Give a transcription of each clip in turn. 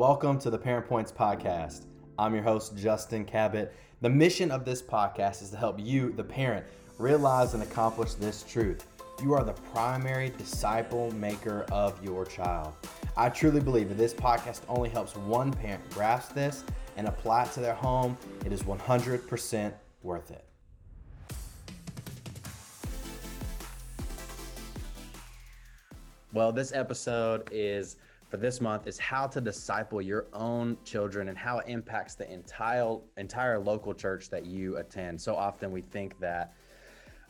Welcome to the Parent Points Podcast. I'm your host, Justin Cabot. The mission of this podcast is to help you, the parent, realize and accomplish this truth. You are the primary disciple maker of your child. I truly believe that this podcast only helps one parent grasp this and apply it to their home. It is 100% worth it. Well, this episode is for this month is how to disciple your own children and how it impacts the entire entire local church that you attend. So often we think that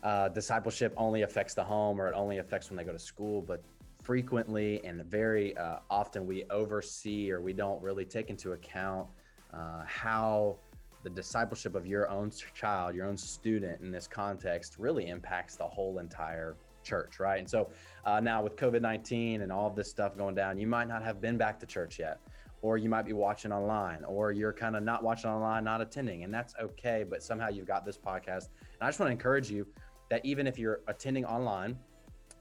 uh, discipleship only affects the home or it only affects when they go to school, but frequently and very uh, often we oversee or we don't really take into account uh, how the discipleship of your own child, your own student in this context really impacts the whole entire church, right? And so uh, now with COVID 19 and all of this stuff going down, you might not have been back to church yet, or you might be watching online, or you're kind of not watching online, not attending, and that's okay. But somehow you've got this podcast. And I just want to encourage you that even if you're attending online,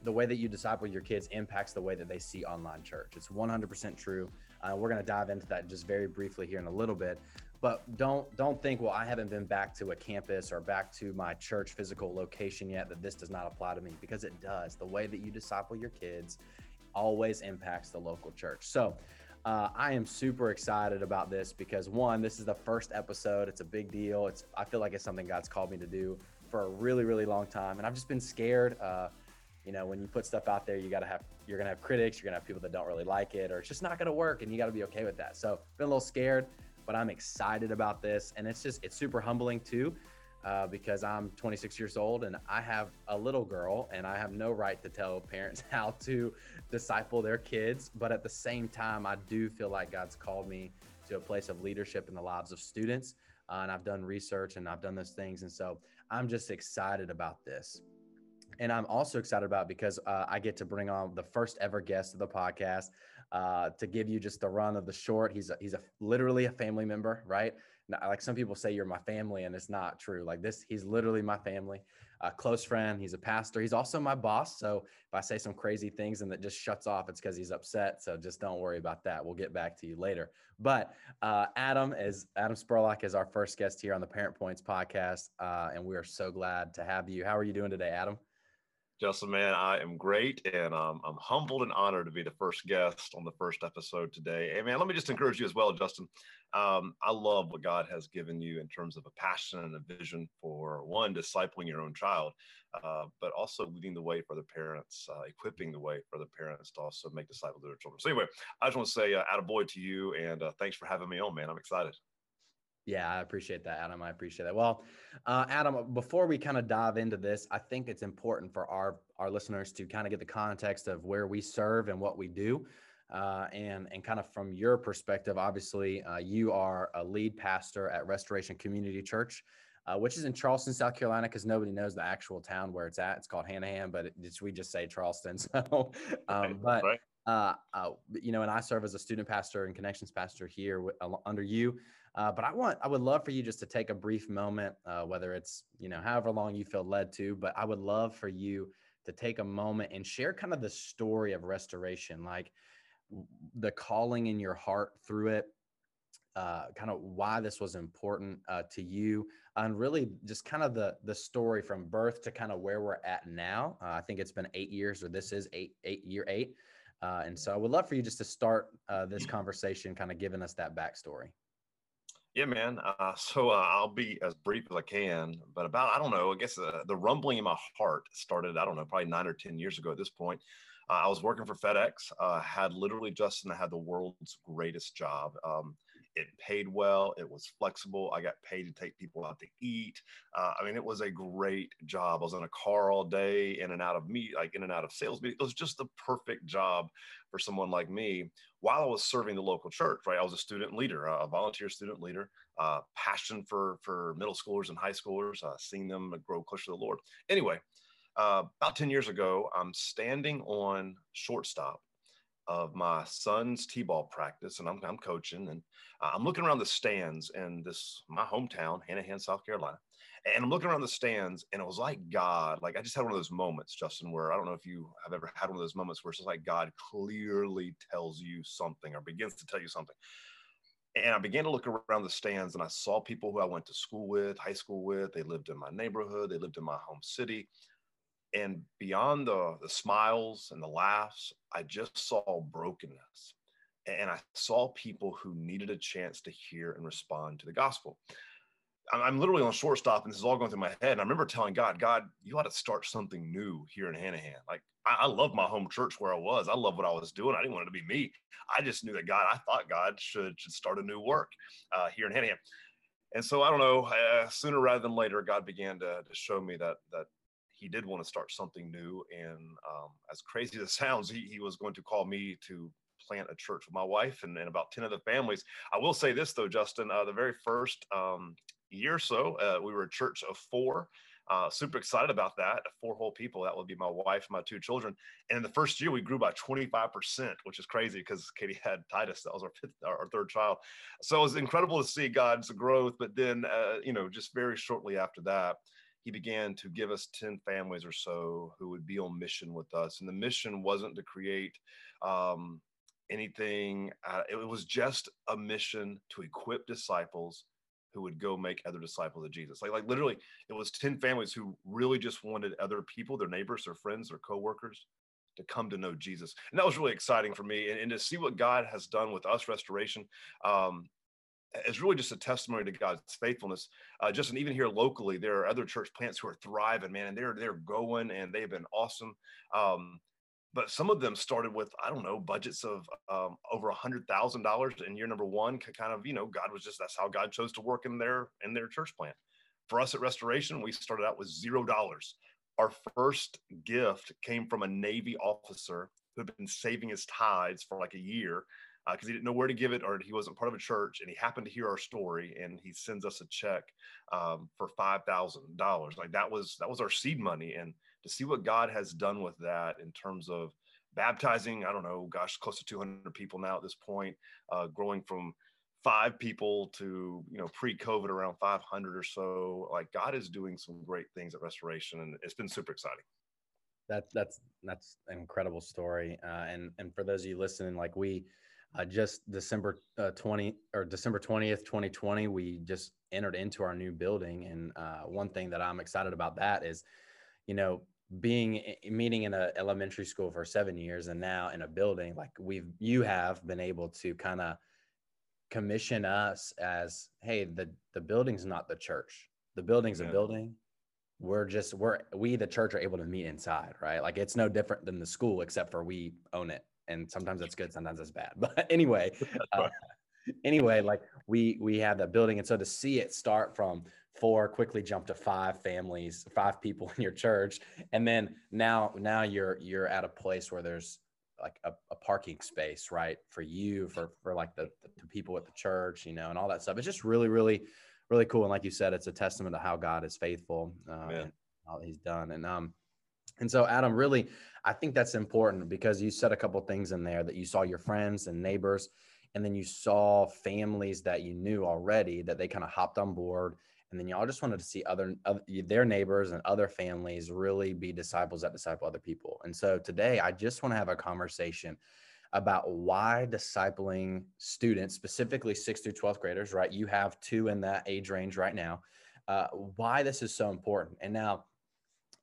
the way that you disciple your kids impacts the way that they see online church. It's 100% true. Uh, we're going to dive into that just very briefly here in a little bit but don't don't think well i haven't been back to a campus or back to my church physical location yet that this does not apply to me because it does. The way that you disciple your kids always impacts the local church. So uh, i am super excited about this because one this is the first episode. It's a big deal. It's i feel like it's something god's called me to do for a really really long time. And i've just been scared uh, you know when you put stuff out there you got to have you're gonna have critics you're gonna have people that don't really like it or it's just not gonna work and you got to be okay with that. So been a little scared but I'm excited about this. And it's just, it's super humbling too, uh, because I'm 26 years old and I have a little girl and I have no right to tell parents how to disciple their kids. But at the same time, I do feel like God's called me to a place of leadership in the lives of students. Uh, and I've done research and I've done those things. And so I'm just excited about this. And I'm also excited about because uh, I get to bring on the first ever guest of the podcast uh, to give you just the run of the short. He's a, he's a literally a family member, right? Now, like some people say, you're my family, and it's not true. Like this, he's literally my family, a close friend. He's a pastor. He's also my boss. So if I say some crazy things and that just shuts off, it's because he's upset. So just don't worry about that. We'll get back to you later. But uh, Adam is Adam Spurlock is our first guest here on the Parent Points podcast, uh, and we are so glad to have you. How are you doing today, Adam? Justin, man, I am great, and um, I'm humbled and honored to be the first guest on the first episode today. Hey, man, let me just encourage you as well, Justin. Um, I love what God has given you in terms of a passion and a vision for one, discipling your own child, uh, but also leading the way for the parents, uh, equipping the way for the parents to also make disciples of their children. So, anyway, I just want to say, uh, attaboy to you, and uh, thanks for having me on, man. I'm excited. Yeah, I appreciate that, Adam. I appreciate that. Well, uh, Adam, before we kind of dive into this, I think it's important for our our listeners to kind of get the context of where we serve and what we do, uh, and and kind of from your perspective. Obviously, uh, you are a lead pastor at Restoration Community Church, uh, which is in Charleston, South Carolina, because nobody knows the actual town where it's at. It's called Hanahan, but it, we just say Charleston. So, um, but. Right. Uh, uh, you know, and I serve as a student pastor and connections pastor here under you. Uh, but I want, I would love for you just to take a brief moment, uh, whether it's, you know, however long you feel led to, but I would love for you to take a moment and share kind of the story of restoration, like the calling in your heart through it, uh, kind of why this was important uh, to you, and really just kind of the the story from birth to kind of where we're at now. Uh, I think it's been eight years, or this is eight eight year eight, uh, and so I would love for you just to start uh, this conversation, kind of giving us that backstory. Yeah, man. Uh, so uh, I'll be as brief as I can, but about, I don't know, I guess uh, the rumbling in my heart started, I don't know, probably nine or 10 years ago at this point. Uh, I was working for FedEx, uh, had literally, Justin, I had the world's greatest job. Um, it paid well. It was flexible. I got paid to take people out to eat. Uh, I mean, it was a great job. I was in a car all day, in and out of me, like in and out of sales. It was just the perfect job for someone like me. While I was serving the local church, right? I was a student leader, a volunteer student leader. Uh, passion for for middle schoolers and high schoolers, uh, seeing them grow closer to the Lord. Anyway, uh, about ten years ago, I'm standing on shortstop of my son's t-ball practice, and I'm, I'm coaching, and uh, I'm looking around the stands in this my hometown, Hanahan, South Carolina, and I'm looking around the stands, and it was like God, like I just had one of those moments, Justin, where I don't know if you have ever had one of those moments where it's just like God clearly tells you something or begins to tell you something. And I began to look around the stands, and I saw people who I went to school with, high school with. They lived in my neighborhood, they lived in my home city and beyond the, the smiles and the laughs, I just saw brokenness. And I saw people who needed a chance to hear and respond to the gospel. I'm literally on shortstop, and this is all going through my head. And I remember telling God, God, you ought to start something new here in Hanahan. Like, I, I love my home church where I was. I love what I was doing. I didn't want it to be me. I just knew that God, I thought God should, should start a new work uh, here in Hanahan. And so I don't know, uh, sooner rather than later, God began to, to show me that, that he did want to start something new. And um, as crazy as it sounds, he, he was going to call me to plant a church with my wife and, and about 10 other families. I will say this though, Justin, uh, the very first um, year or so, uh, we were a church of four. Uh, super excited about that. Four whole people. That would be my wife, my two children. And in the first year, we grew by 25%, which is crazy because Katie had Titus. That was our fifth, our third child. So it was incredible to see God's growth. But then, uh, you know, just very shortly after that, he began to give us 10 families or so who would be on mission with us. And the mission wasn't to create um, anything, uh, it was just a mission to equip disciples who would go make other disciples of Jesus. Like, like literally, it was 10 families who really just wanted other people, their neighbors, their friends, their coworkers, to come to know Jesus. And that was really exciting for me. And, and to see what God has done with us, restoration. Um, is really just a testimony to God's faithfulness. Uh, just and even here locally, there are other church plants who are thriving, man, and they're they're going and they've been awesome. Um, but some of them started with I don't know budgets of um, over a hundred thousand dollars in year number one. Kind of you know God was just that's how God chose to work in their in their church plant. For us at Restoration, we started out with zero dollars. Our first gift came from a Navy officer who had been saving his tithes for like a year because uh, he didn't know where to give it or he wasn't part of a church and he happened to hear our story and he sends us a check um, for five thousand dollars. Like that was that was our seed money and to see what god has done with that in terms of baptizing i don't know gosh close to 200 people now at this point uh, growing from five people to you know pre-covid around 500 or so like god is doing some great things at restoration and it's been super exciting. That's that's that's an incredible story uh, and and for those of you listening like we uh, just December uh, 20 or December 20th, 2020, we just entered into our new building. And uh, one thing that I'm excited about that is, you know, being meeting in an elementary school for seven years and now in a building like we've you have been able to kind of commission us as hey the the building's not the church the building's yeah. a building we're just we're we the church are able to meet inside right like it's no different than the school except for we own it and sometimes that's good, sometimes that's bad. But anyway, uh, anyway, like we we had that building, and so to see it start from four, quickly jump to five families, five people in your church, and then now now you're you're at a place where there's like a, a parking space, right, for you, for for like the, the people at the church, you know, and all that stuff. It's just really, really, really cool. And like you said, it's a testament to how God is faithful uh, and all He's done. And um, and so, Adam, really, I think that's important because you said a couple things in there that you saw your friends and neighbors, and then you saw families that you knew already that they kind of hopped on board, and then y'all just wanted to see other, other their neighbors and other families really be disciples that disciple other people. And so today, I just want to have a conversation about why discipling students, specifically sixth through 12th graders, right? You have two in that age range right now. Uh, why this is so important. And now,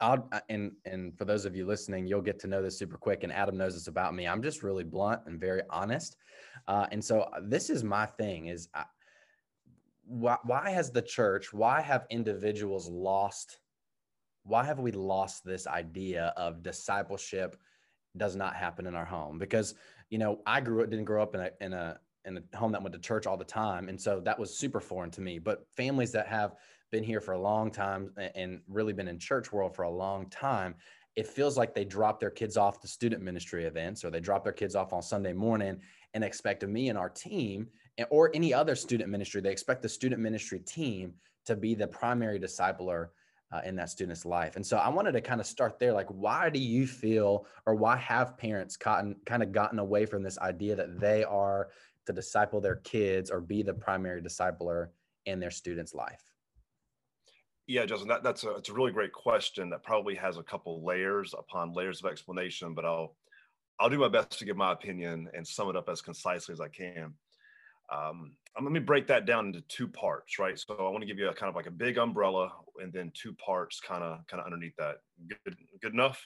I'll uh, and and for those of you listening, you'll get to know this super quick. And Adam knows this about me. I'm just really blunt and very honest. Uh, and so uh, this is my thing: is I, why, why has the church? Why have individuals lost? Why have we lost this idea of discipleship does not happen in our home? Because you know, I grew up didn't grow up in a in a in a home that went to church all the time, and so that was super foreign to me. But families that have been here for a long time and really been in church world for a long time it feels like they drop their kids off to student ministry events or they drop their kids off on sunday morning and expect me and our team or any other student ministry they expect the student ministry team to be the primary discipler uh, in that student's life. And so I wanted to kind of start there. Like, why do you feel, or why have parents gotten kind of gotten away from this idea that they are to disciple their kids or be the primary discipler in their student's life? Yeah, Justin, that, that's a it's a really great question that probably has a couple layers upon layers of explanation, but I'll I'll do my best to give my opinion and sum it up as concisely as I can. Um, let me break that down into two parts, right? So I want to give you a kind of like a big umbrella and then two parts kind of kind of underneath that. Good, good enough.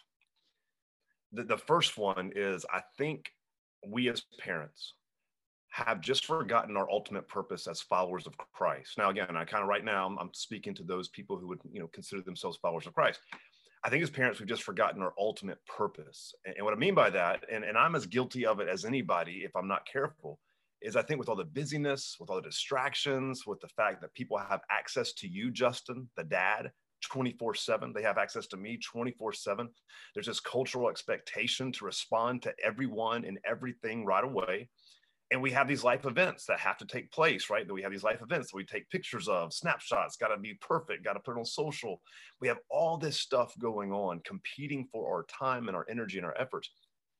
The, the first one is I think we as parents have just forgotten our ultimate purpose as followers of Christ. Now, again, I kind of right now I'm, speaking to those people who would you know consider themselves followers of Christ. I think as parents, we've just forgotten our ultimate purpose. And, and what I mean by that, and, and I'm as guilty of it as anybody if I'm not careful, is I think with all the busyness, with all the distractions, with the fact that people have access to you, Justin, the dad, 24 7. They have access to me 24 7. There's this cultural expectation to respond to everyone and everything right away and we have these life events that have to take place, right? That we have these life events that we take pictures of, snapshots, got to be perfect, got to put it on social. We have all this stuff going on, competing for our time and our energy and our efforts.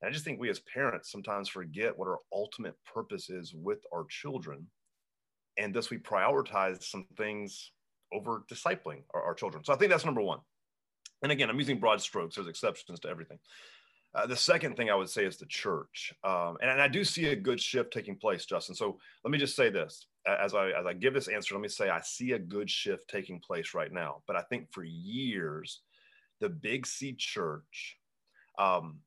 And I just think we as parents sometimes forget what our ultimate purpose is with our children. And thus we prioritize some things over discipling our, our children. So I think that's number one. And again, I'm using broad strokes, there's exceptions to everything. Uh, the second thing I would say is the church, um, and, and, I do see a good shift taking place, Justin. So let me just say this as I as I give this answer. Let me say I see a good shift taking place right now. But I think for years, the Big C Church, um,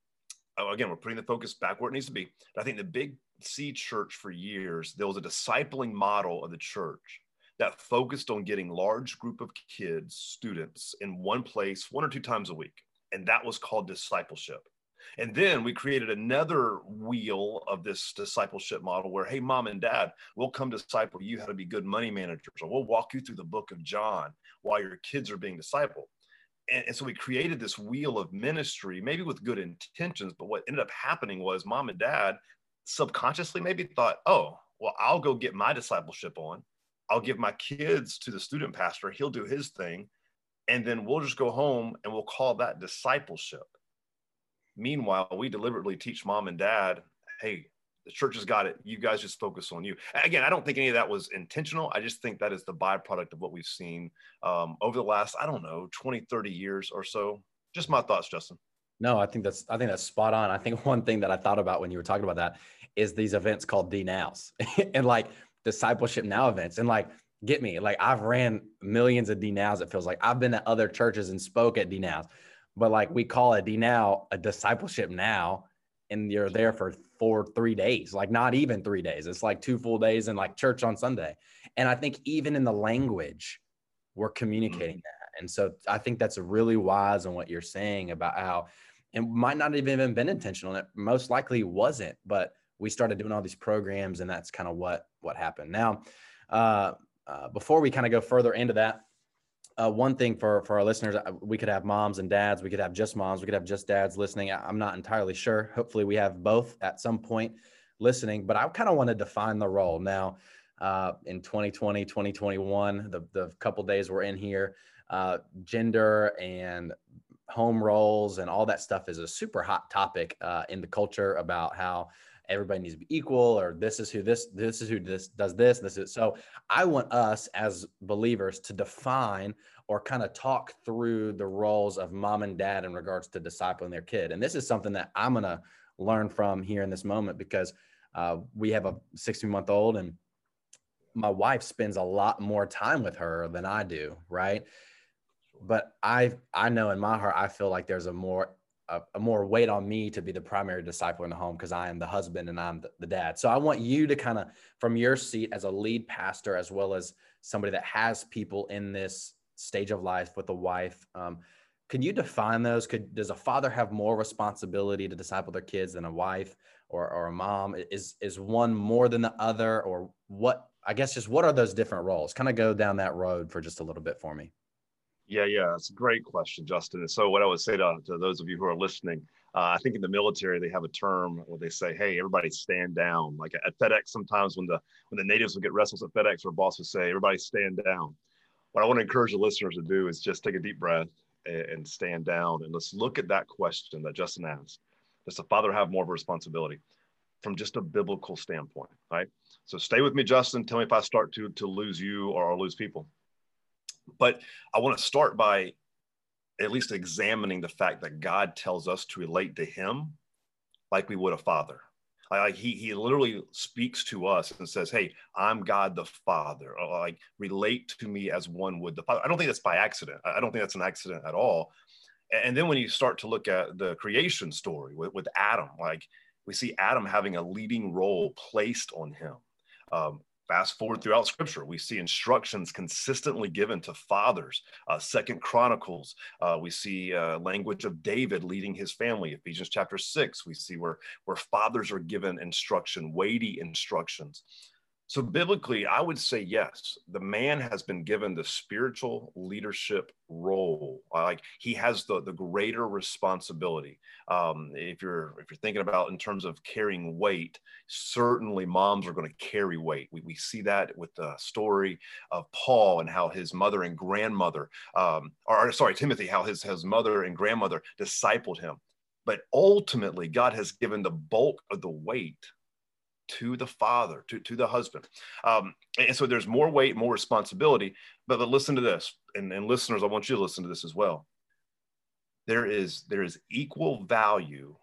oh, again, we're putting the focus back where it needs to be. But I think the Big C Church for years there was a discipling model of the church that focused on getting large group of kids, students in one place, one or two times a week, and that was called discipleship and then we created another wheel of this discipleship model where, hey, mom and dad, we'll come disciple you how to be good money managers, or we'll walk you through the book of John while your kids are being discipled. And, and so we created this wheel of ministry, maybe with good intentions, but what ended up happening was mom and dad subconsciously maybe thought, oh, well, I'll go get my discipleship on. I'll give my kids to the student pastor. He'll do his thing. And then we'll just go home and we'll call that discipleship. Meanwhile, we deliberately teach mom and dad, hey, the church has got it. You guys just focus on you. Again, I don't think any of that was intentional. I just think that is the byproduct of what we've seen um, over the last, I don't know, 20, 30 years or so. Just my thoughts, Justin. No, I think that's I think that's spot on. I think one thing that I thought about when you were talking about that is these events called D nows and like discipleship now events. And like get me, like I've ran millions of D nows, it feels like. I've been at other churches and spoke at D nows but like we call it now a discipleship now, and you're there for four, three days, like not even three days. It's like two full days and like church on Sunday. And I think even in the language, we're communicating mm-hmm. that. And so I think that's really wise in what you're saying about how it might not even have even been intentional. It most likely wasn't, but we started doing all these programs and that's kind of what what happened. Now, uh, uh, before we kind of go further into that, uh, one thing for for our listeners, uh, we could have moms and dads, we could have just moms, we could have just dads listening. I'm not entirely sure. Hopefully, we have both at some point listening. But I kind of want to define the role now. Uh, in 2020, 2021, the the couple days we're in here, uh, gender and home roles and all that stuff is a super hot topic uh, in the culture about how everybody needs to be equal or this is who this this is who this does this this is so i want us as believers to define or kind of talk through the roles of mom and dad in regards to discipling their kid. And this is something that i'm going to learn from here in this moment because uh, we have a 16 month old and my wife spends a lot more time with her than i do right? But i i know in my heart i feel like there's a more a, a, more weight on me to be the primary disciple in the home because I am the husband and I'm the, the dad. So I want you to kind of, from your seat as a lead pastor, as well as somebody that has people in this stage of life with a wife, um, can you define those? Could does a father have more responsibility to disciple their kids than a wife or, or a mom? Is is one more than the other, or what? I guess just what are those different roles? Kind of go down that road for just a little bit for me. Yeah, yeah, it's a great question, Justin. And so, what I would say to, to those of you who are listening, uh, I think in the military they have a term where they say, "Hey, everybody stand down." Like at FedEx, sometimes when the when the natives would get restless at FedEx, our boss would say, "Everybody stand down." what I want to encourage the listeners to do is just take a deep breath and, and stand down and let's look at that question that Justin asked. Does the father have more of a responsibility from just a biblical standpoint? Right. So stay with me, Justin. Tell me if I start to to lose you or I'll lose people. But I want to start by at least examining the fact that God tells us to relate to Him like we would a father. Like he he literally speaks to us and says, "Hey, I'm God the Father." Or like relate to me as one would the Father. I don't think that's by accident. I don't think that's an accident at all. And then when you start to look at the creation story with, with Adam, like we see Adam having a leading role placed on him. Um, fast forward throughout scripture we see instructions consistently given to fathers. Uh, second chronicles uh, we see uh, language of david leading his family. Ephesians chapter 6 we see where where fathers are given instruction weighty instructions so, biblically, I would say yes, the man has been given the spiritual leadership role. Like he has the, the greater responsibility. Um, if you're if you're thinking about in terms of carrying weight, certainly moms are going to carry weight. We, we see that with the story of Paul and how his mother and grandmother, um, or sorry, Timothy, how his, his mother and grandmother discipled him. But ultimately, God has given the bulk of the weight to the father, to, to the husband. Um, and so there's more weight, more responsibility. But, but listen to this, and, and listeners, I want you to listen to this as well. There is there is equal value,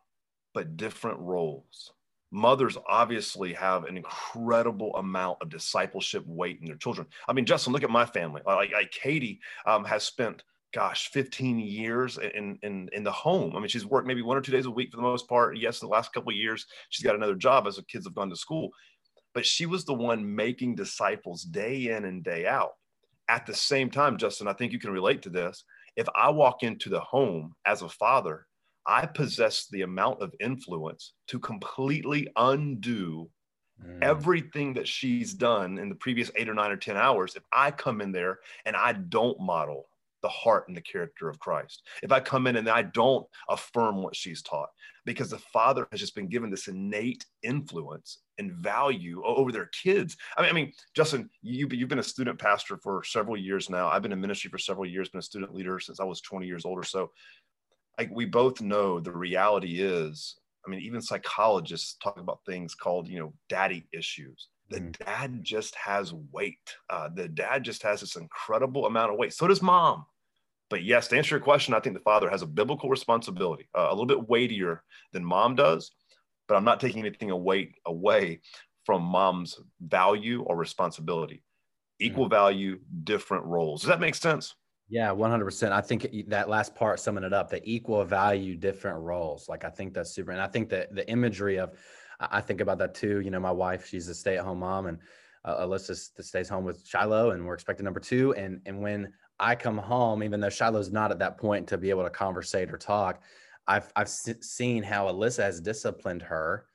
but different roles. Mothers obviously have an incredible amount of discipleship weight in their children. I mean, Justin, look at my family. Like, like Katie um, has spent gosh 15 years in in in the home. I mean she's worked maybe one or two days a week for the most part. Yes the last couple of years she's got another job as the kids have gone to school but she was the one making disciples day in and day out. At the same time justin i think you can relate to this. If i walk into the home as a father i possess the amount of influence to completely undo mm. everything that she's done in the previous eight or nine or 10 hours, if I come in there and I don't model the heart and the character of Christ. If I come in and I don't affirm what she's taught, because the father has just been given this innate influence and value over their kids. I mean, I mean, Justin, you, you've been a student pastor for several years now. I've been in ministry for several years, been a student leader since I was 20 years old or so. Like we both know the reality is, I mean, even psychologists talk about things called, you know, daddy issues the mm. dad just has weight. Uh, the dad just has this incredible amount of weight. So does mom. But yes, to answer your question, I think the father has a biblical responsibility, uh, a little bit weightier than mom does. But I'm not taking anything away away from mom's value or responsibility. Equal value, different roles. Does that make sense? Yeah, 100%. I think that last part summing it up, the equal value, different roles. Like, I think that's super. And I think that the imagery of, I think about that too. You know, my wife, she's a stay at home mom, and uh, Alyssa stays home with Shiloh, and we're expecting number two. And and when I come home, even though Shiloh's not at that point to be able to conversate or talk, I've I've seen how Alyssa has disciplined her,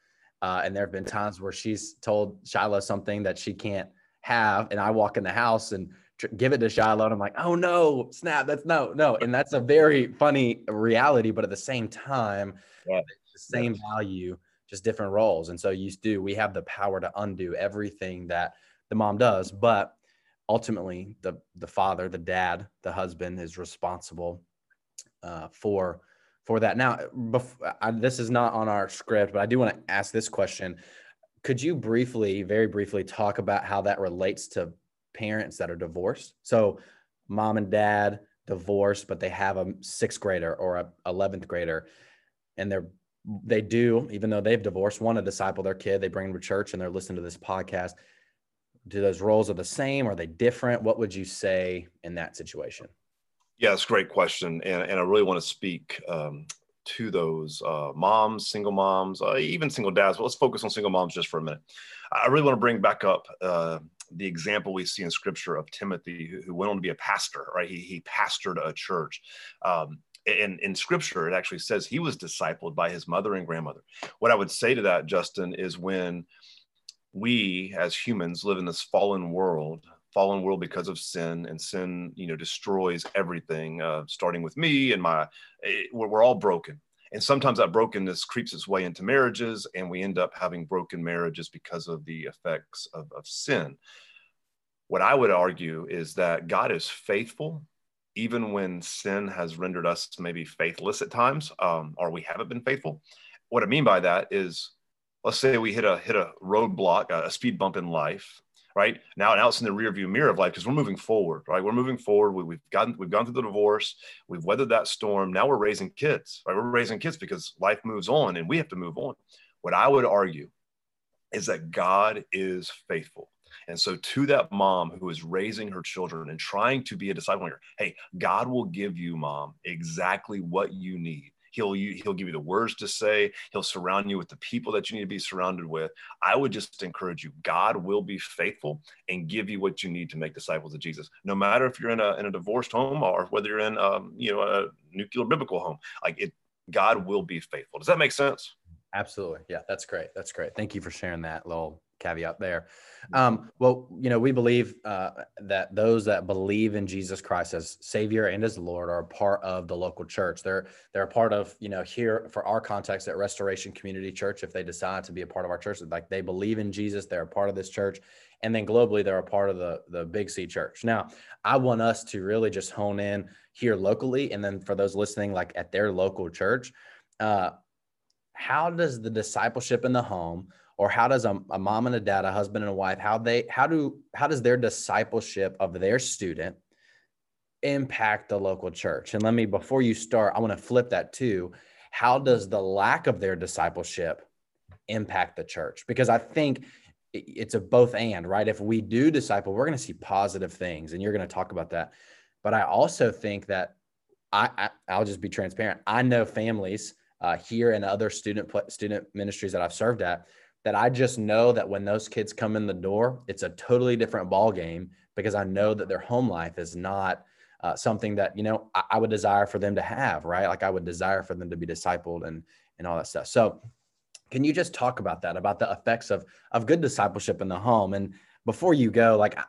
uh, and there have been times where she's told Shiloh something that she can't have, and I walk in the house and tr- give it to Shiloh, and I'm like, oh no, snap, that's no, no, and that's a very funny reality, but at the same time, yeah. the same value just different roles. And so you do, we have the power to undo everything that the mom does, but ultimately the the father, the dad, the husband is responsible uh, for for that. Now, I, this is not on our script, but I do want to ask this question. Could you briefly, very briefly, talk about how that relates to parents that are divorced? So, mom and dad divorced, but they have a sixth grader or a eleventh grader, and they're they do, even though they've divorced, want to disciple their kid. They bring them to church and they're listening to this podcast. Do those roles are the same? Are they different? What would you say in that situation? Yeah, it's a great question, and, and I really want to speak um, to those uh, moms, single moms, uh, even single dads. But let's focus on single moms just for a minute. I really want to bring back up uh, the example we see in Scripture of Timothy, who, who, went on to be a pastor. Right, he he pastored a church. Um, in, in scripture, it actually says he was discipled by his mother and grandmother. What I would say to that, Justin, is when we as humans live in this fallen world, fallen world because of sin, and sin, you know, destroys everything, uh, starting with me and my, it, we're, we're all broken. And sometimes that brokenness creeps its way into marriages, and we end up having broken marriages because of the effects of, of sin. what I would argue is that God is faithful even when sin has rendered us maybe faithless at times, um, or we haven't been faithful. What I mean by that is, let's say we hit a hit a roadblock, a speed bump in life, right? Now, now it's in the rearview mirror of life because we're moving forward, right? We're moving forward. We, have gotten we've gone through the divorce, we've weathered that storm. Now we're raising kids, right? We're raising kids because life moves on and we have to move on. What I would argue is that God is faithful. And so, to that mom who is raising her children and trying to be a disciple hey, God will give you, mom, exactly what you need. He'll he'll give you the words to say. He'll surround you with the people that you need to be surrounded with. I would just encourage you. God will be faithful and give you what you need to make disciples of Jesus. No matter if you're in a in a divorced home or whether you're in um, you know a nuclear biblical home, like it, God will be faithful. Does that make sense? Absolutely. Yeah, that's great. That's great. Thank you for sharing that little caveat there. Um, well, you know, we believe uh, that those that believe in Jesus Christ as Savior and as Lord are a part of the local church. They're they're a part of you know here for our context at Restoration Community Church. If they decide to be a part of our church, like they believe in Jesus, they're a part of this church, and then globally they're a part of the the Big C Church. Now, I want us to really just hone in here locally, and then for those listening, like at their local church. Uh, how does the discipleship in the home or how does a, a mom and a dad a husband and a wife how they how do how does their discipleship of their student impact the local church? And let me before you start i want to flip that too how does the lack of their discipleship impact the church? Because i think it's a both and right? If we do disciple we're going to see positive things and you're going to talk about that. But i also think that I, I i'll just be transparent. I know families uh, here and other student student ministries that I've served at that I just know that when those kids come in the door, it's a totally different ball game because I know that their home life is not uh, something that you know I, I, would desire for them to have, right? Like I would desire for them to be discipled and and all that stuff. So, can you just talk about that, about the effects of of good discipleship in the home? And before you go, like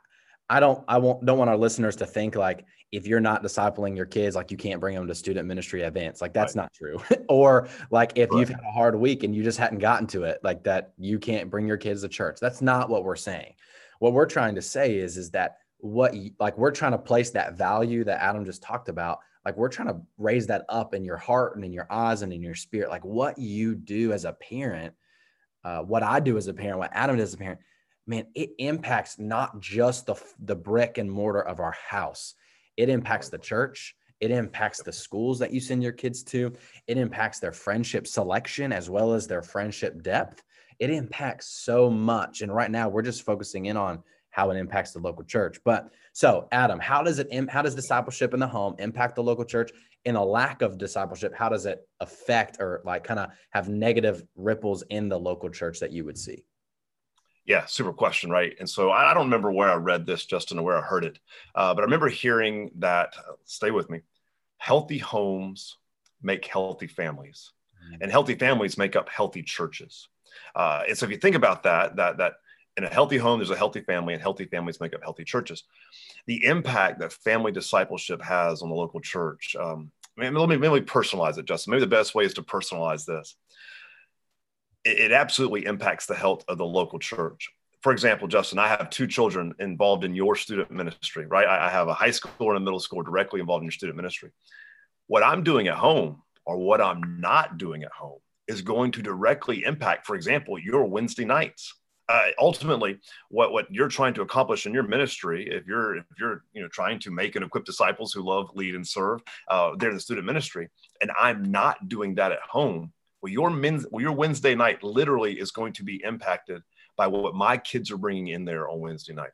I don't I won't don't want our listeners to think like if you're not discipling your kids, like you can't bring them to student ministry events. Like that's right. not true. or like if right. you've had a hard week and you just hadn't gotten to it, like that you can't bring your kids to church. That's not what we're saying. What we're trying to say is is that what like we're trying to place that value that Adam just talked about. Like we're trying to raise that up in your heart and in your eyes and in your spirit. Like what you do as a parent, uh, what I do as a parent, what Adam does as a parent man, it impacts not just the, the brick and mortar of our house, it impacts the church. It impacts the schools that you send your kids to. It impacts their friendship selection as well as their friendship depth. It impacts so much. And right now, we're just focusing in on how it impacts the local church. But so, Adam, how does it how does discipleship in the home impact the local church? In a lack of discipleship, how does it affect or like kind of have negative ripples in the local church that you would see? Yeah, super question, right? And so I, don't remember where I read this, Justin, or where I heard it, uh, but I remember hearing that. Uh, stay with me. Healthy homes make healthy families, mm-hmm. and healthy families make up healthy churches. Uh, and so if you think about that, that that in a healthy home, there's a healthy family, and healthy families make up healthy churches. The impact that family discipleship has on the local church. Um, let me let me personalize it, Justin. Maybe the best way is to personalize this it, it absolutely impacts the health of the local church for example, Justin, I have two children involved in your student ministry, right? I have a high school and a middle school directly involved in your student ministry. What I'm doing at home or what I'm not doing at home is going to directly impact, for example, your Wednesday nights. Uh, ultimately, what, what you're trying to accomplish in your ministry, if you're if you're you know trying to make and equip disciples who love, lead, and serve, uh, they're the student ministry, and I'm not doing that at home, well, your men's, well, your Wednesday night literally is going to be impacted by what my kids are bringing in there on Wednesday night.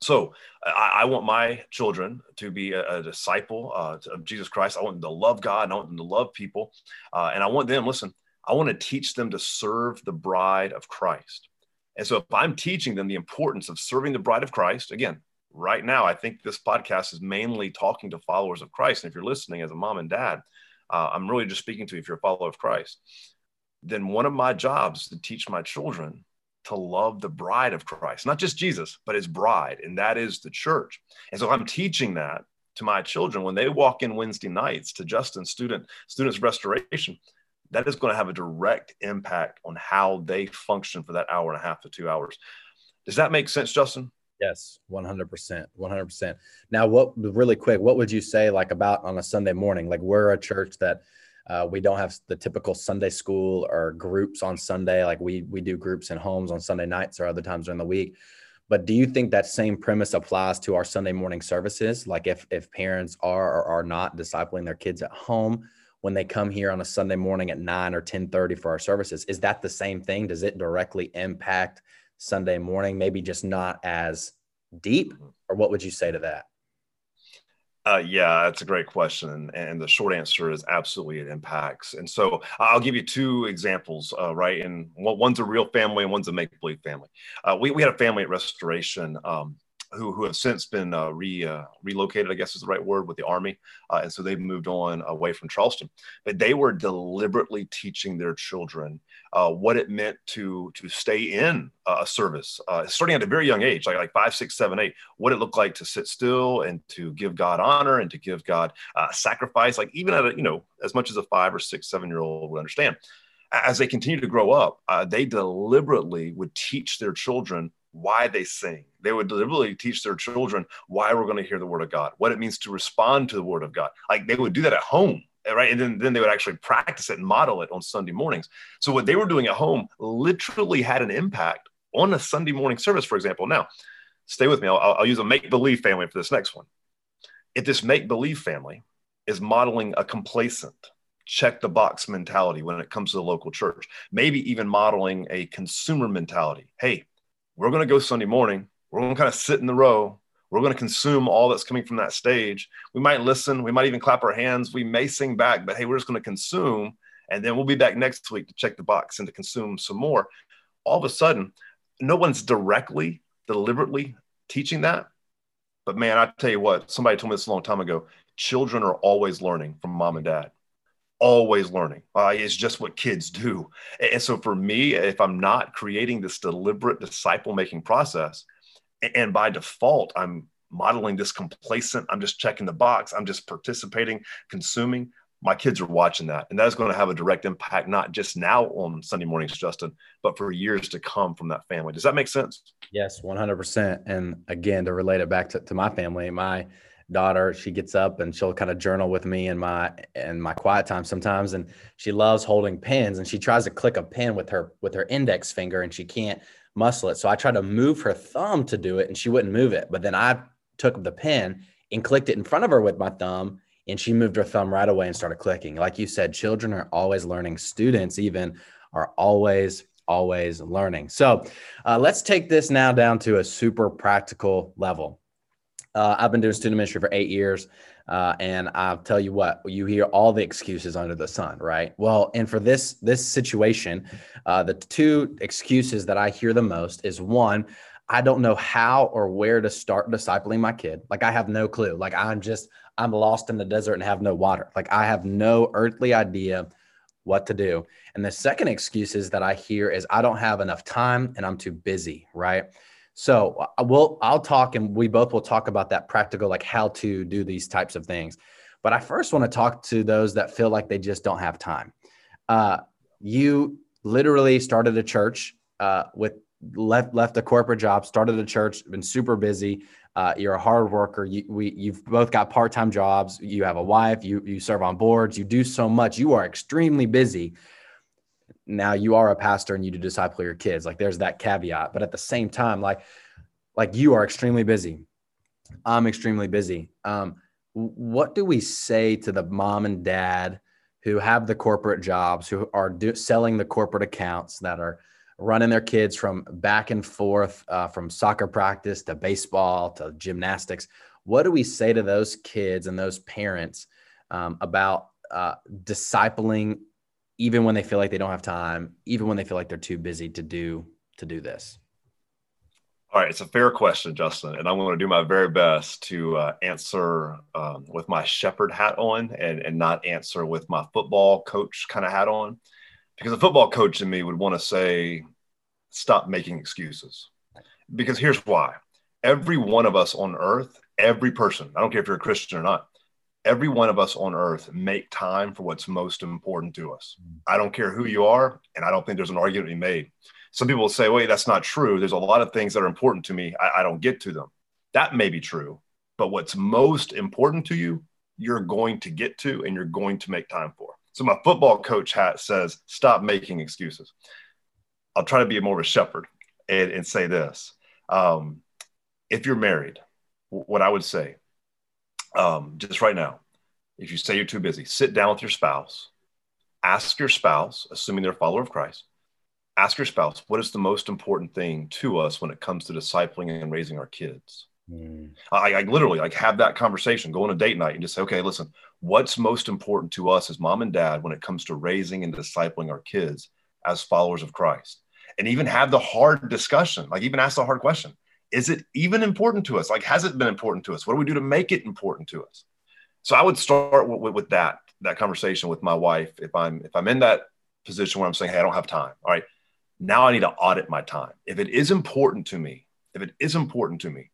So I, I want my children to be a, a disciple uh, of Jesus Christ. I want them to love God. And I want them to love people, uh, and I want them. Listen, I want to teach them to serve the bride of Christ. And so if I'm teaching them the importance of serving the bride of Christ, again, right now, I think this podcast is mainly talking to followers of Christ. And if you're listening as a mom and dad, uh, I'm really just speaking to you if you're a follower of Christ, then one of my jobs to teach my children to love the bride of Christ, not just Jesus, but his bride, and that is the church. And so I'm teaching that to my children when they walk in Wednesday nights to Justin student students restoration. That is going to have a direct impact on how they function for that hour and a half to two hours. Does that make sense, Justin? Yes, 100%. 100%. Now, what really quick, what would you say like about on a Sunday morning? Like, we're a church that uh, we don't have the typical Sunday school or groups on Sunday. Like, we, we do groups in homes on Sunday nights or other times during the week. But do you think that same premise applies to our Sunday morning services? Like, if, if parents are or are not discipling their kids at home, when they come here on a Sunday morning at 9 or 10:30 for our services. Is that the same thing? Does it directly impact Sunday morning, maybe just not as deep? Mm-hmm. Or what would you say to that? Uh, yeah, that's a great question. And the short answer is absolutely it impacts. And so I'll give you two examples, uh, right? And one's a real family and one's a make believe family. Uh, we, we had a family at Restoration um, who, who have since been uh, re, uh, relocated, I guess is the right word, with the Army. Uh, and so they've moved on away from Charleston. But they were deliberately teaching their children uh, what it meant to, to stay in a service, uh, starting at a very young age, like, like five, six, seven, eight, what it looked like to sit still and to give God honor and to give God uh, sacrifice, like even at a, you know, as much as a five or six, seven year old would understand as they continue to grow up, uh, they deliberately would teach their children why they sing. They would deliberately teach their children why we're going to hear the word of God, what it means to respond to the word of God. Like they would do that at home, right? And then, then they would actually practice it and model it on Sunday mornings. So what they were doing at home literally had an impact on a Sunday morning service, for example. Now, stay with me. I'll, I'll use a make believe family for this next one. If this make believe family is modeling a complacent, check the box mentality when it comes to the local church, maybe even modeling a consumer mentality. Hey, we're going to go Sunday morning. We're going to kind of sit in the row. We're going to consume all that's coming from that stage. We might listen. We might even clap our hands. We may sing back, but hey, we're just going to consume. And then we'll be back next week to check the box and to consume some more. All of a sudden, no one's directly, deliberately teaching that. But man, I tell you what, somebody told me this a long time ago children are always learning from mom and dad always learning. Uh, it's just what kids do. And so for me, if I'm not creating this deliberate disciple making process, and by default, I'm modeling this complacent, I'm just checking the box, I'm just participating, consuming. My kids are watching that. And that is going to have a direct impact, not just now on Sunday mornings, Justin, but for years to come from that family. Does that make sense? Yes, 100%. And again, to relate it back to, to my family, my daughter she gets up and she'll kind of journal with me in my in my quiet time sometimes and she loves holding pens and she tries to click a pen with her with her index finger and she can't muscle it. So i tried to move her thumb to do it and she wouldn't move it. But then i took the pen and clicked it in front of her with my thumb and she moved her thumb right away and started clicking. Like you said children are always learning. Students even are always always learning. So uh, let's take this now down to a super practical level. Uh, I've been doing student ministry for eight years. Uh, and I'll tell you what, you hear all the excuses under the sun, right? Well, and for this this situation, uh, the two excuses that I hear the most is one, I don't know how or where to start discipling my kid. Like I have no clue. Like I'm just I'm lost in the desert and have no water. Like I have no earthly idea what to do. And the second excuse is that I hear is I don't have enough time and I'm too busy, right? So uh, we'll I'll talk and we both will talk about that practical, like how to do these types of things. But I first want to talk to those that feel like they just don't have time. Uh, you literally started a church uh, with left left a corporate job, started a church, been super busy. Uh, you're a hard worker. You we you've both got part time jobs. You have a wife. You you serve on boards. You do so much. You are extremely busy now you are a pastor and you do disciple your kids. Like there's that caveat. But at the same time like like you are extremely busy. I'm extremely busy. Um what do we say to the mom and dad who have the corporate jobs who are do, selling the corporate accounts that are running their kids from back and forth uh, from soccer practice to baseball to gymnastics? What do we say to those kids and those parents um, about uh, discipling even when they feel like they don't have time, even when they feel like they're too busy to do to do this? All right, it's a fair question, Justin, and I'm going to do my very best to uh, answer um, with my shepherd hat on and, and not answer with my football coach kind of hat on. Because a football coach in me would want to say, stop making excuses. Because here's why every one of us on earth, every person, I don't care if you're a Christian or not, every one of us on earth make time for what's most important to us. Mm. I don't care who you are, and I don't think there's an argument to be made. Some people will say, wait, that's not true. There's a lot of things that are important to me. I, I don't get to them. That may be true. But what's most important to you, you're going to get to and you're going to make time for. So my football coach hat says, stop making excuses. I'll try to be more of a shepherd and, and say this. Um, if you're married, what I would say, um, just right now, if you say you're too busy, sit down with your spouse, ask your spouse, assuming they're a follower of Christ, ask your spouse, what is the most important thing to us when it comes to discipling and raising our kids? Mm. I, I, literally like have that conversation, go on a date night and just say, okay, listen, what's most important to us as mom and dad when it comes to raising and discipling our kids as followers of Christ? And even have the hard discussion, like even ask the hard question. Is it even important to us? Like, has it been important to us? What do we do to make it important to us? So I would start with, with that, that conversation with my wife. If I'm, if I'm in that position where I'm saying, Hey, I don't have time. All right. Now I need to audit my time. If it is important to me, if it is important to me,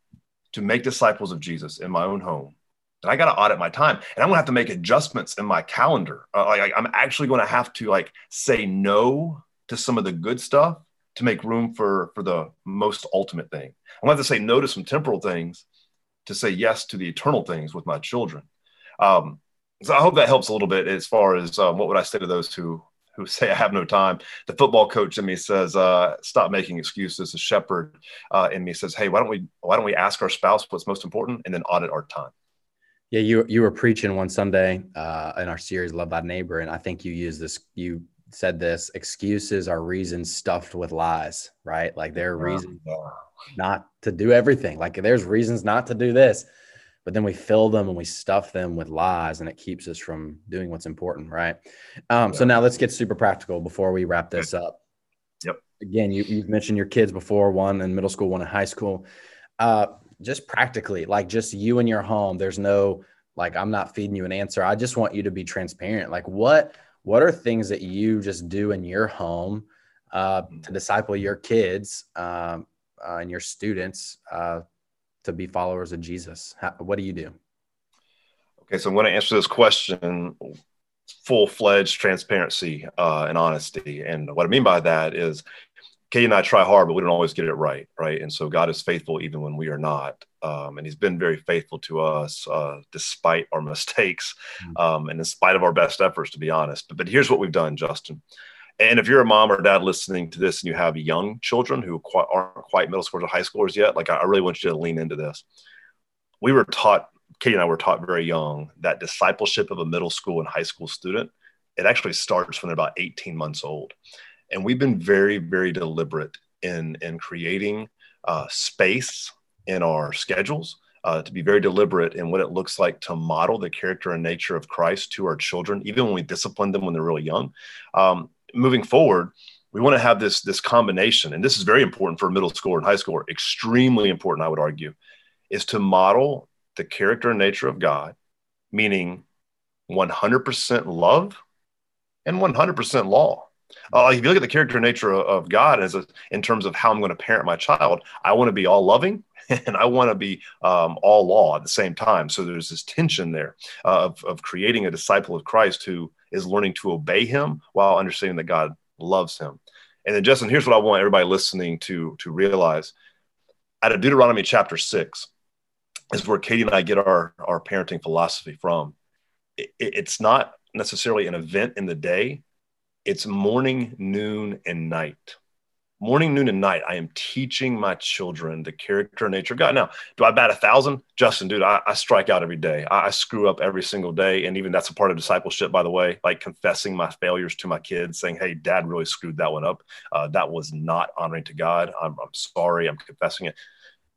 to make disciples of Jesus in my own home, then I got to audit my time and I'm to have to make adjustments in my calendar. Uh, like I'm actually going to have to like say no to some of the good stuff to make room for for the most ultimate thing. I want to say no to some temporal things to say yes to the eternal things with my children. Um, so I hope that helps a little bit as far as um, what would I say to those who who say I have no time. The football coach in me says, uh, "Stop making excuses." The shepherd uh, in me says, "Hey, why don't we why don't we ask our spouse what's most important and then audit our time?" Yeah, you you were preaching one Sunday uh, in our series "Love Thy Neighbor," and I think you used this. You said this: excuses are reasons stuffed with lies, right? Like there are reasons not to do everything. Like there's reasons not to do this but then we fill them and we stuff them with lies and it keeps us from doing what's important right? Um, so now let's get super practical before we wrap this up. Yep. Again you, you've mentioned your kids before one in middle school one in high school. Uh, just practically like just you and your home there's no like i'm not feeding you an answer. I just want you to be transparent. Like what what are things that you just do in your home uh, to mm-hmm. disciple your kids um, uh, and your students uh, to be followers of Jesus? How, what do you do? Okay, so I'm going to answer this question full fledged transparency uh, and honesty. And what I mean by that is Katie and I try hard, but we don't always get it right, right? And so God is faithful even when we are not. Um, and He's been very faithful to us uh, despite our mistakes mm. um, and in spite of our best efforts, to be honest. But, but here's what we've done, Justin. And if you're a mom or dad listening to this and you have young children who quite, aren't quite middle schoolers or high schoolers yet, like I really want you to lean into this. We were taught, Katie and I were taught very young that discipleship of a middle school and high school student, it actually starts when they're about 18 months old. And we've been very, very deliberate in, in creating uh, space in our schedules uh, to be very deliberate in what it looks like to model the character and nature of Christ to our children, even when we discipline them when they're really young. Um, moving forward, we want to have this this combination, and this is very important for middle school and high school. Extremely important, I would argue, is to model the character and nature of God, meaning 100% love and 100% law. Uh, if you look at the character nature of, of God as a, in terms of how I'm going to parent my child, I want to be all loving and I want to be um, all law at the same time. So there's this tension there uh, of, of creating a disciple of Christ who is learning to obey him while understanding that God loves him. And then Justin, here's what I want everybody listening to to realize. Out of Deuteronomy chapter six is where Katie and I get our our parenting philosophy from. It, it's not necessarily an event in the day; it's morning, noon, and night morning, noon, and night, I am teaching my children the character and nature of God. Now, do I bat a thousand? Justin, dude, I, I strike out every day. I, I, screw up every single day. And even that's a part of discipleship, by the way, like confessing my failures to my kids, saying, hey, dad really screwed that one up. Uh, that was not honoring to God. I'm, I'm sorry. I'm confessing it.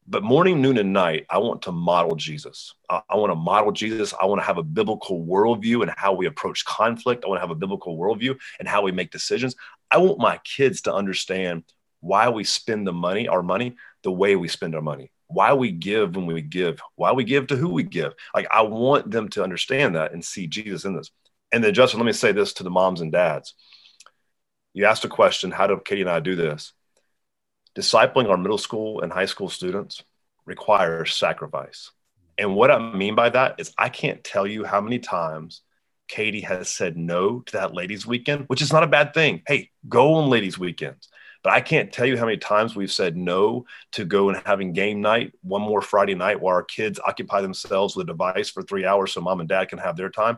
But morning, noon, and night, I want to model Jesus. I, I want to model Jesus. I want to have a biblical worldview and how we approach conflict. I want to have a biblical worldview and how we make decisions. I want my kids to understand why we spend the money, our money, the way we spend our money, why we give when we give, why we give to who we give. Like I want them to understand that and see Jesus in this. And then Justin, let me say this to the moms and dads. You asked a question, how do Katie and I do this? Discipling our middle school and high school students requires sacrifice. And what I mean by that is, I can't tell you how many times Katie has said no to that ladies' weekend, which is not a bad thing. Hey, go on ladies' weekends. But I can't tell you how many times we've said no to go and having game night one more Friday night while our kids occupy themselves with a device for three hours so mom and dad can have their time.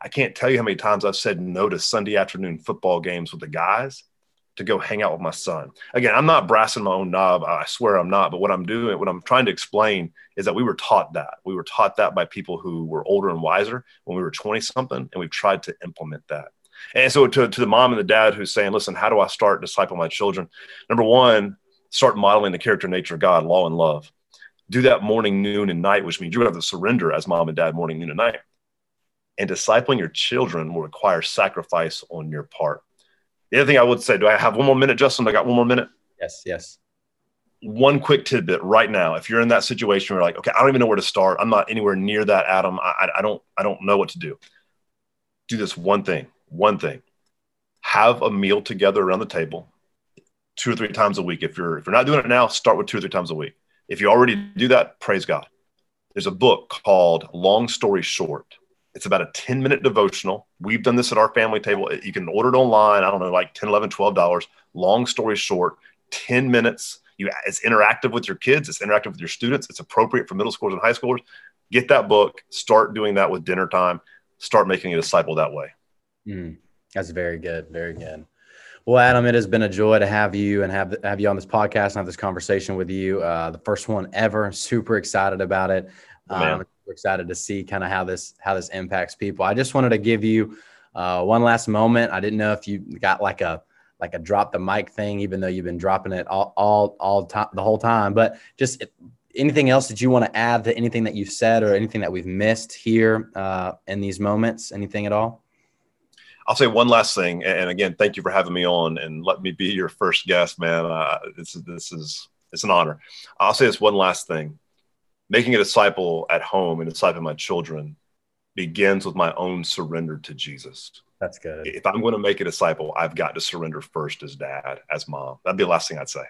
I can't tell you how many times I've said no to Sunday afternoon football games with the guys to go hang out with my son. Again, I'm not brassing my own knob. I swear I'm not. But what I'm doing, what I'm trying to explain is that we were taught that. We were taught that by people who were older and wiser when we were 20 something, and we've tried to implement that. And so to, to the mom and the dad who's saying, listen, how do I start disciple my children? Number one, start modeling the character nature of God, law and love. Do that morning, noon, and night, which means you have to surrender as mom and dad morning, noon, and night. And discipling your children will require sacrifice on your part. The other thing I would say, do I have one more minute, Justin? I got one more minute. Yes, yes. One quick tidbit right now. If you're in that situation, where you're like, okay, I don't even know where to start. I'm not anywhere near that, Adam. I, I don't, I don't know what to do. Do this one thing. One thing. Have a meal together around the table, two or three times a week. If you're if you're not doing it now, start with two or three times a week. If you already do that, praise God. There's a book called Long Story Short it's about a 10 minute devotional. We've done this at our family table. You can order it online. I don't know, like 10, 11, 12 dollars. Long story short, 10 minutes. You, it's interactive with your kids. It's interactive with your students. It's appropriate for middle schoolers and high schoolers. Get that book. Start doing that with dinner time. Start making a disciple that way. Mm, that's very good. Very good. Well, Adam, it has been a joy to have you and have have you on this podcast and have this conversation with you. Uh, the first one ever. Super excited about it. Um, we're excited to see kind of how this how this impacts people. I just wanted to give you uh, one last moment. I didn't know if you got like a like a drop the mic thing, even though you've been dropping it all all all time the whole time. But just anything else that you want to add to anything that you've said or anything that we've missed here uh, in these moments? Anything at all? I'll say one last thing, and again, thank you for having me on and let me be your first guest, man. Uh, this this is it's an honor. I'll say this one last thing making a disciple at home and discipling my children begins with my own surrender to Jesus. That's good. If I'm going to make a disciple, I've got to surrender first as dad, as mom. That'd be the last thing I'd say.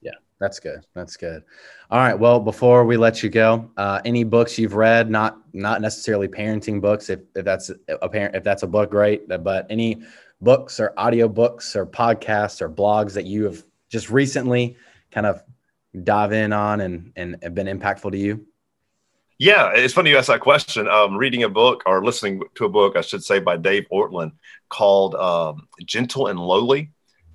Yeah, that's good. That's good. All right. Well, before we let you go, uh, any books you've read, not not necessarily parenting books, if, if that's a parent, if that's a book, great. But any books or audio books or podcasts or blogs that you have just recently kind of dive in on and and have been impactful to you? Yeah, it's funny you ask that question. Um, reading a book or listening to a book, I should say, by Dave Ortlund called um, "Gentle and Lowly,"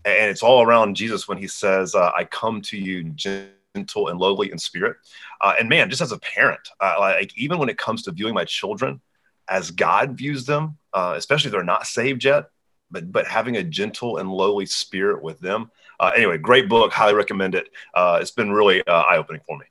and it's all around Jesus when he says, uh, "I come to you gentle and lowly in spirit." Uh, and man, just as a parent, uh, like even when it comes to viewing my children as God views them, uh, especially if they're not saved yet, but but having a gentle and lowly spirit with them, uh, anyway, great book. Highly recommend it. Uh, it's been really uh, eye opening for me.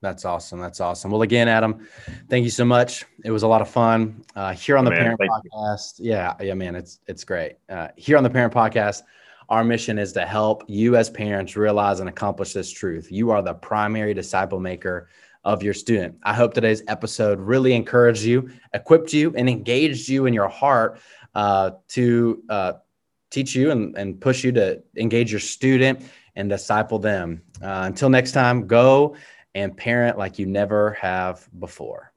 That's awesome. That's awesome. Well, again, Adam, thank you so much. It was a lot of fun uh, here on the man, Parent Podcast. You. Yeah, yeah, man, it's it's great. Uh, here on the Parent Podcast, our mission is to help you as parents realize and accomplish this truth. You are the primary disciple maker of your student. I hope today's episode really encouraged you, equipped you, and engaged you in your heart uh, to uh, teach you and, and push you to engage your student and disciple them. Uh, until next time, go and parent like you never have before.